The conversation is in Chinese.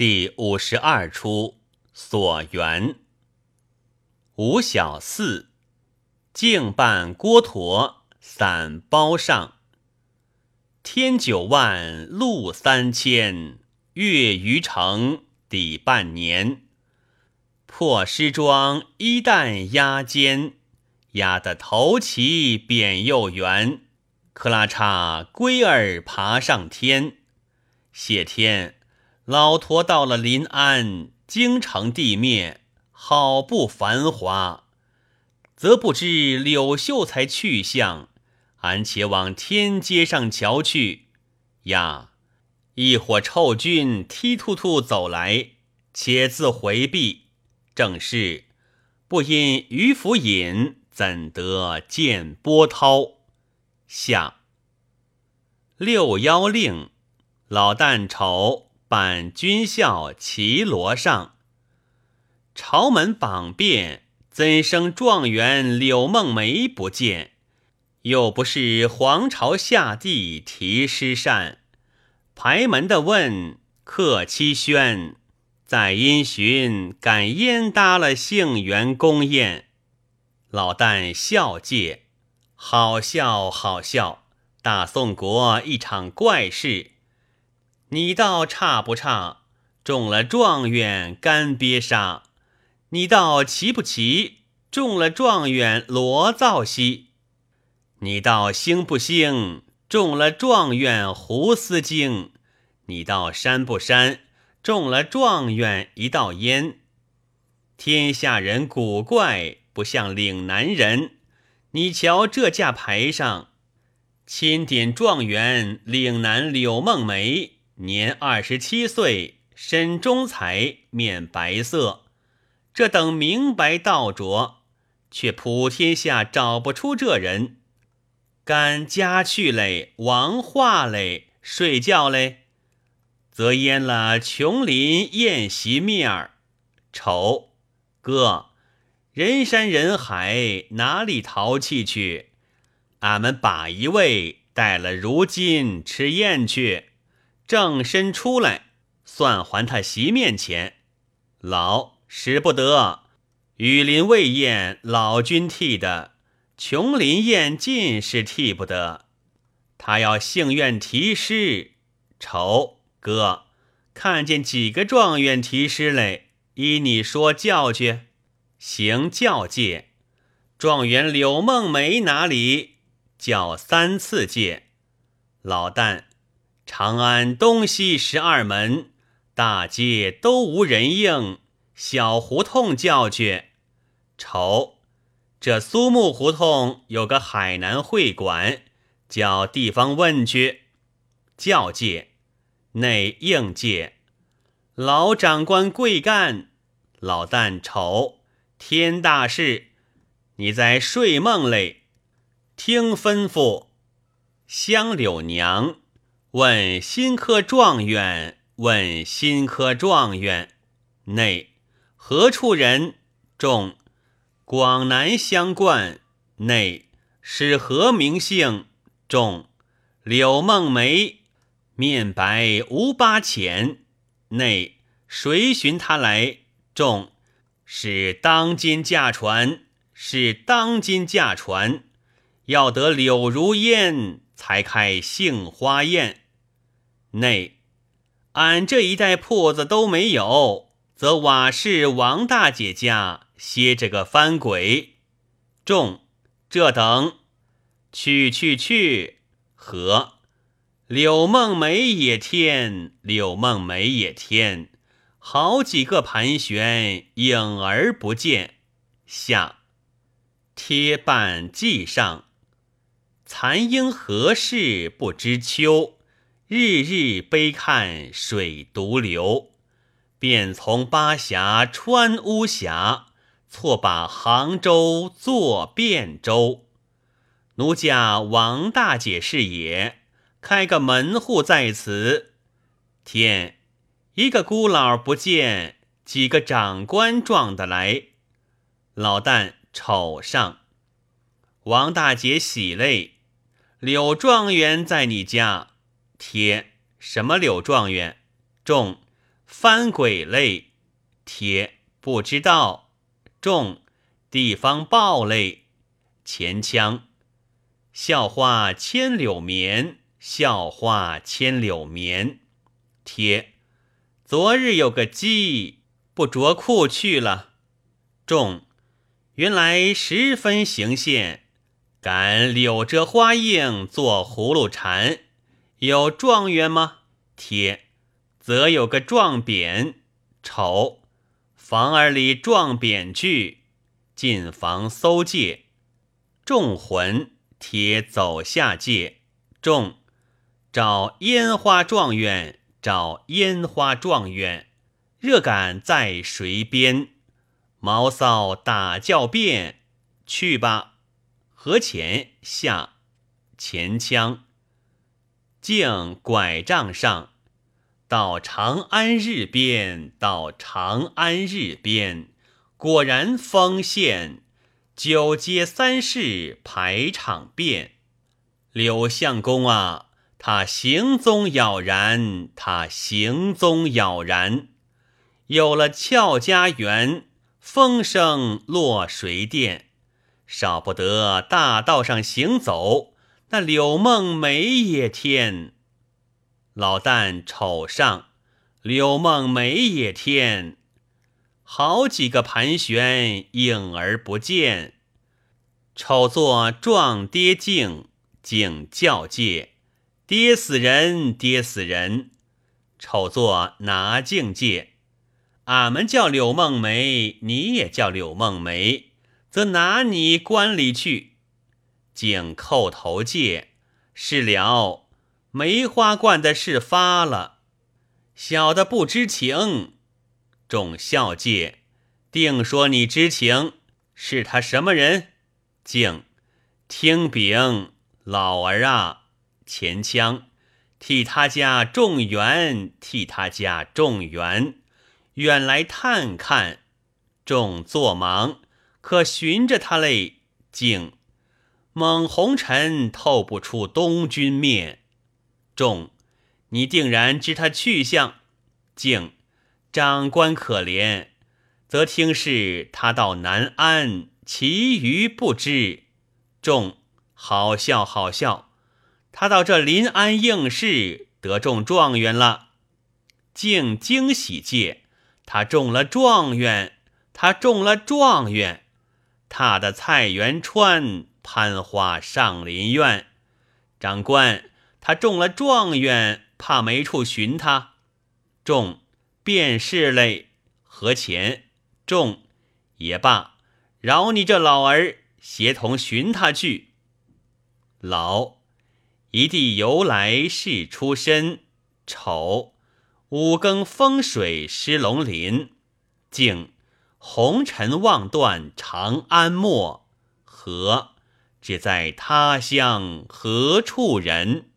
第五十二出所缘。吴小四，敬办郭驼散包上。天九万，路三千，月余城抵半年。破狮装衣带压肩，压得头齐扁又圆。克拉嚓，龟儿爬上天，谢天。老驼到了临安，京城地面好不繁华，则不知柳秀才去向。俺且往天街上瞧去。呀，一伙臭军踢突突走来，且自回避。正是不因渔夫饮，怎得见波涛？下六幺令，老旦丑。扮军校绮罗上，朝门榜遍，怎生状元柳梦梅不见？又不是皇朝下地题诗扇，排门的问客期轩，在因循敢焉搭了杏园宫宴。老旦笑介，好笑好笑，大宋国一场怪事。你倒差不差，中了状元干瘪沙；你倒奇不奇，中了状元罗造西；你倒兴不兴，中了状元胡思京；你倒山不山，中了状元一道烟。天下人古怪，不像岭南人。你瞧这架牌上，钦点状元岭南柳梦梅。年二十七岁，身中才，面白色。这等明白道着，却普天下找不出这人。干家去嘞，王化嘞，睡觉嘞，则淹了琼林宴席面儿。丑哥，人山人海，哪里淘气去？俺们把一位带了，如今吃宴去。正身出来，算还他席面前。老使不得，雨林未宴，老君替的；琼林宴尽是替不得。他要幸愿题诗，愁哥看见几个状元题诗嘞？依你说教去，行教界。状元柳梦梅哪里？叫三次界。老旦。长安东西十二门，大街都无人应，小胡同叫去。愁，这苏木胡同有个海南会馆，叫地方问去。教界内应界，老长官贵干，老旦愁，天大事，你在睡梦嘞，听吩咐，香柳娘。问新科状元，问新科状元，内何处人？众广南乡冠，内是何名姓？众柳梦梅，面白无八浅，内谁寻他来？众是当今驾船，是当今驾船，要得柳如烟，才开杏花宴。内，俺这一带铺子都没有，则瓦市王大姐家歇着个翻鬼。众这等，去去去，和柳梦梅也添，柳梦梅也添，好几个盘旋，影儿不见。下贴半记上，残应何事不知秋。日日悲看水独流，便从巴峡穿巫峡，错把杭州作汴州。奴家王大姐是也，开个门户在此。天，一个孤老不见，几个长官撞得来。老旦瞅上，王大姐喜泪。柳状元在你家。贴什么柳状元？中翻鬼类。贴不知道。中地方报类。前腔。笑花千柳绵，笑花千柳绵。贴，昨日有个鸡不着裤去了。中，原来十分行线，赶柳折花映做葫芦蝉。有状元吗？贴，则有个状匾。丑，房儿里状匾具，进房搜借。众魂。贴走下界，众找烟花状元，找烟花状元，热感在谁边？毛骚打叫变，去吧。河前下前腔，径拐杖上，到长安日边，到长安日边，果然丰县。九街三市排场遍，柳相公啊，他行踪杳然，他行踪杳然。有了俏家园，风声落谁殿？少不得大道上行走，那柳梦梅也添。老旦丑上，柳梦梅也添。好几个盘旋，影儿不见。丑作撞跌镜，镜叫界，跌死人，跌死人。丑作拿镜界，俺们叫柳梦梅，你也叫柳梦梅，则拿你关里去。镜叩头界，是了，梅花罐的事发了，小的不知情。众笑界，定说你知情，是他什么人？敬听禀老儿啊，前腔替他家种园，替他家种园，远来探看，众作忙，可寻着他嘞。敬猛红尘透不出东君面，众你定然知他去向。敬长官可怜，则听是他到南安。其余不知，众好笑好笑。他到这临安应试，得中状元了，竟惊喜界，他中了状元，他中了状元。他的菜园川，攀花上林苑。长官，他中了状元，怕没处寻他。中便是嘞，何钱？中也罢。饶你这老儿，协同寻他去。老一地由来是出身，丑五更风水失龙鳞，静红尘望断长安没。何只在他乡何处人？